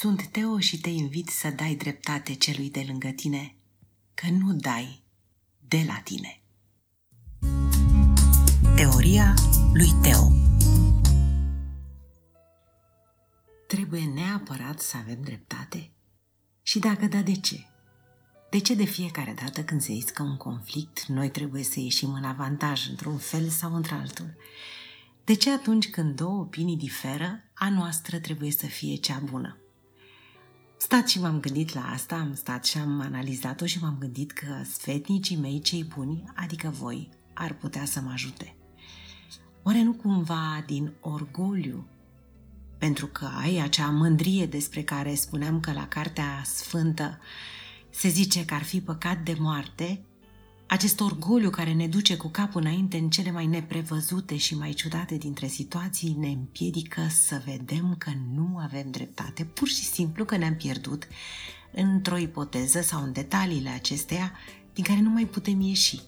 Sunt Teo și te invit să dai dreptate celui de lângă tine, că nu dai de la tine. Teoria lui Teo Trebuie neapărat să avem dreptate? Și dacă da, de ce? De ce de fiecare dată când se iscă un conflict, noi trebuie să ieșim în avantaj într-un fel sau într-altul? De ce atunci când două opinii diferă, a noastră trebuie să fie cea bună? Stat și m-am gândit la asta, am stat și am analizat-o și m-am gândit că sfetnicii mei cei buni, adică voi, ar putea să mă ajute. Oare nu cumva din orgoliu, pentru că ai acea mândrie despre care spuneam că la Cartea Sfântă se zice că ar fi păcat de moarte, acest orgoliu care ne duce cu capul înainte în cele mai neprevăzute și mai ciudate dintre situații ne împiedică să vedem că nu avem dreptate, pur și simplu că ne-am pierdut într-o ipoteză sau în detaliile acesteia din care nu mai putem ieși.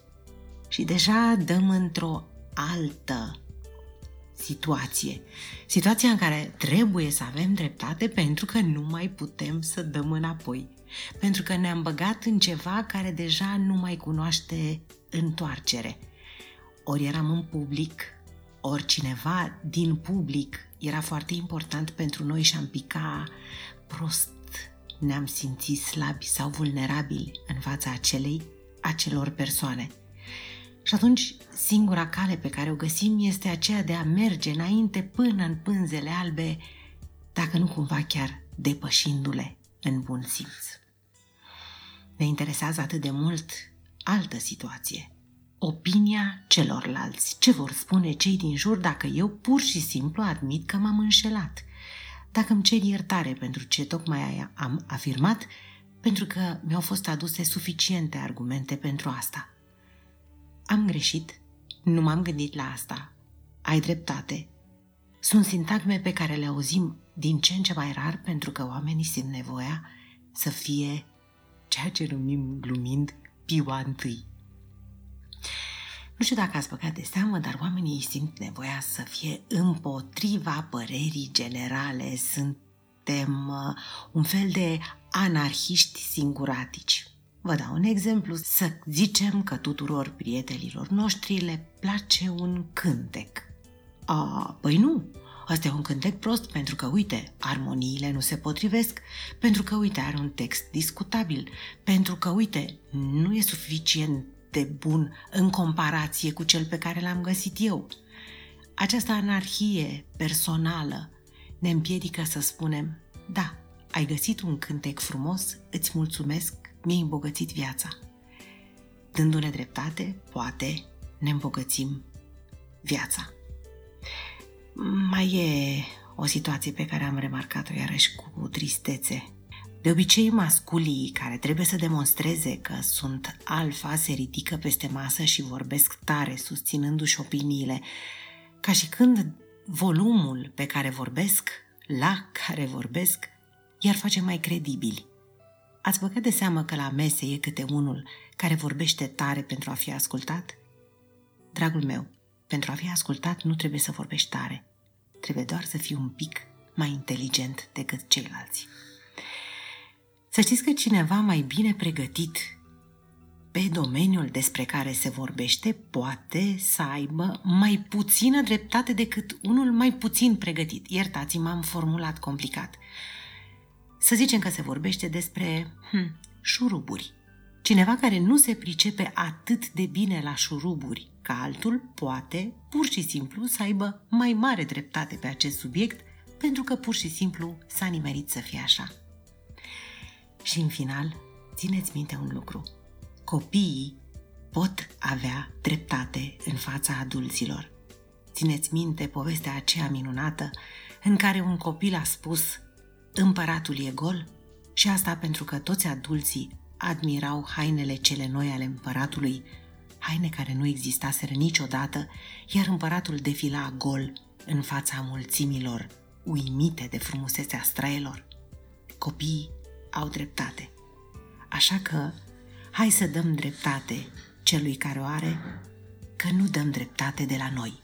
Și deja dăm într-o altă situație. Situația în care trebuie să avem dreptate pentru că nu mai putem să dăm înapoi. Pentru că ne-am băgat în ceva care deja nu mai cunoaște întoarcere. Ori eram în public, ori cineva din public era foarte important pentru noi și am pica prost, ne-am simțit slabi sau vulnerabili în fața acelei, acelor persoane. Și atunci singura cale pe care o găsim este aceea de a merge înainte până în pânzele albe, dacă nu cumva chiar depășindu-le în bun simț. Ne interesează atât de mult altă situație. Opinia celorlalți. Ce vor spune cei din jur dacă eu pur și simplu admit că m-am înșelat? Dacă îmi cer iertare pentru ce tocmai am afirmat, pentru că mi-au fost aduse suficiente argumente pentru asta. Am greșit, nu m-am gândit la asta. Ai dreptate. Sunt sintagme pe care le auzim din ce în ce mai rar pentru că oamenii simt nevoia să fie ceea ce numim glumind piua întâi. Nu știu dacă ați băgat de seamă, dar oamenii simt nevoia să fie împotriva părerii generale. Suntem uh, un fel de anarhiști singuratici. Vă dau un exemplu. Să zicem că tuturor prietenilor noștri le place un cântec. A, păi nu, Asta e un cântec prost pentru că, uite, armoniile nu se potrivesc, pentru că, uite, are un text discutabil, pentru că, uite, nu e suficient de bun în comparație cu cel pe care l-am găsit eu. Această anarhie personală ne împiedică să spunem, da, ai găsit un cântec frumos, îți mulțumesc, mi-ai îmbogățit viața. Dându-ne dreptate, poate ne îmbogățim viața. Mai e o situație pe care am remarcat-o iarăși cu tristețe. De obicei, masculii care trebuie să demonstreze că sunt alfa se ridică peste masă și vorbesc tare, susținându-și opiniile, ca și când volumul pe care vorbesc, la care vorbesc, iar face mai credibili. Ați băgat de seamă că la mese e câte unul care vorbește tare pentru a fi ascultat? Dragul meu, pentru a fi ascultat nu trebuie să vorbești tare. Trebuie doar să fii un pic mai inteligent decât ceilalți. Să știți că cineva mai bine pregătit pe domeniul despre care se vorbește poate să aibă mai puțină dreptate decât unul mai puțin pregătit. Iertați-mă, am formulat complicat. Să zicem că se vorbește despre hm, șuruburi. Cineva care nu se pricepe atât de bine la șuruburi ca altul poate pur și simplu să aibă mai mare dreptate pe acest subiect pentru că pur și simplu s-a nimerit să fie așa. Și în final, țineți minte un lucru. Copiii pot avea dreptate în fața adulților. Țineți minte povestea aceea minunată în care un copil a spus Împăratul e gol? Și asta pentru că toți adulții admirau hainele cele noi ale împăratului, haine care nu existaseră niciodată, iar împăratul defila gol în fața mulțimilor, uimite de frumusețea straelor. Copiii au dreptate. Așa că, hai să dăm dreptate celui care o are, că nu dăm dreptate de la noi.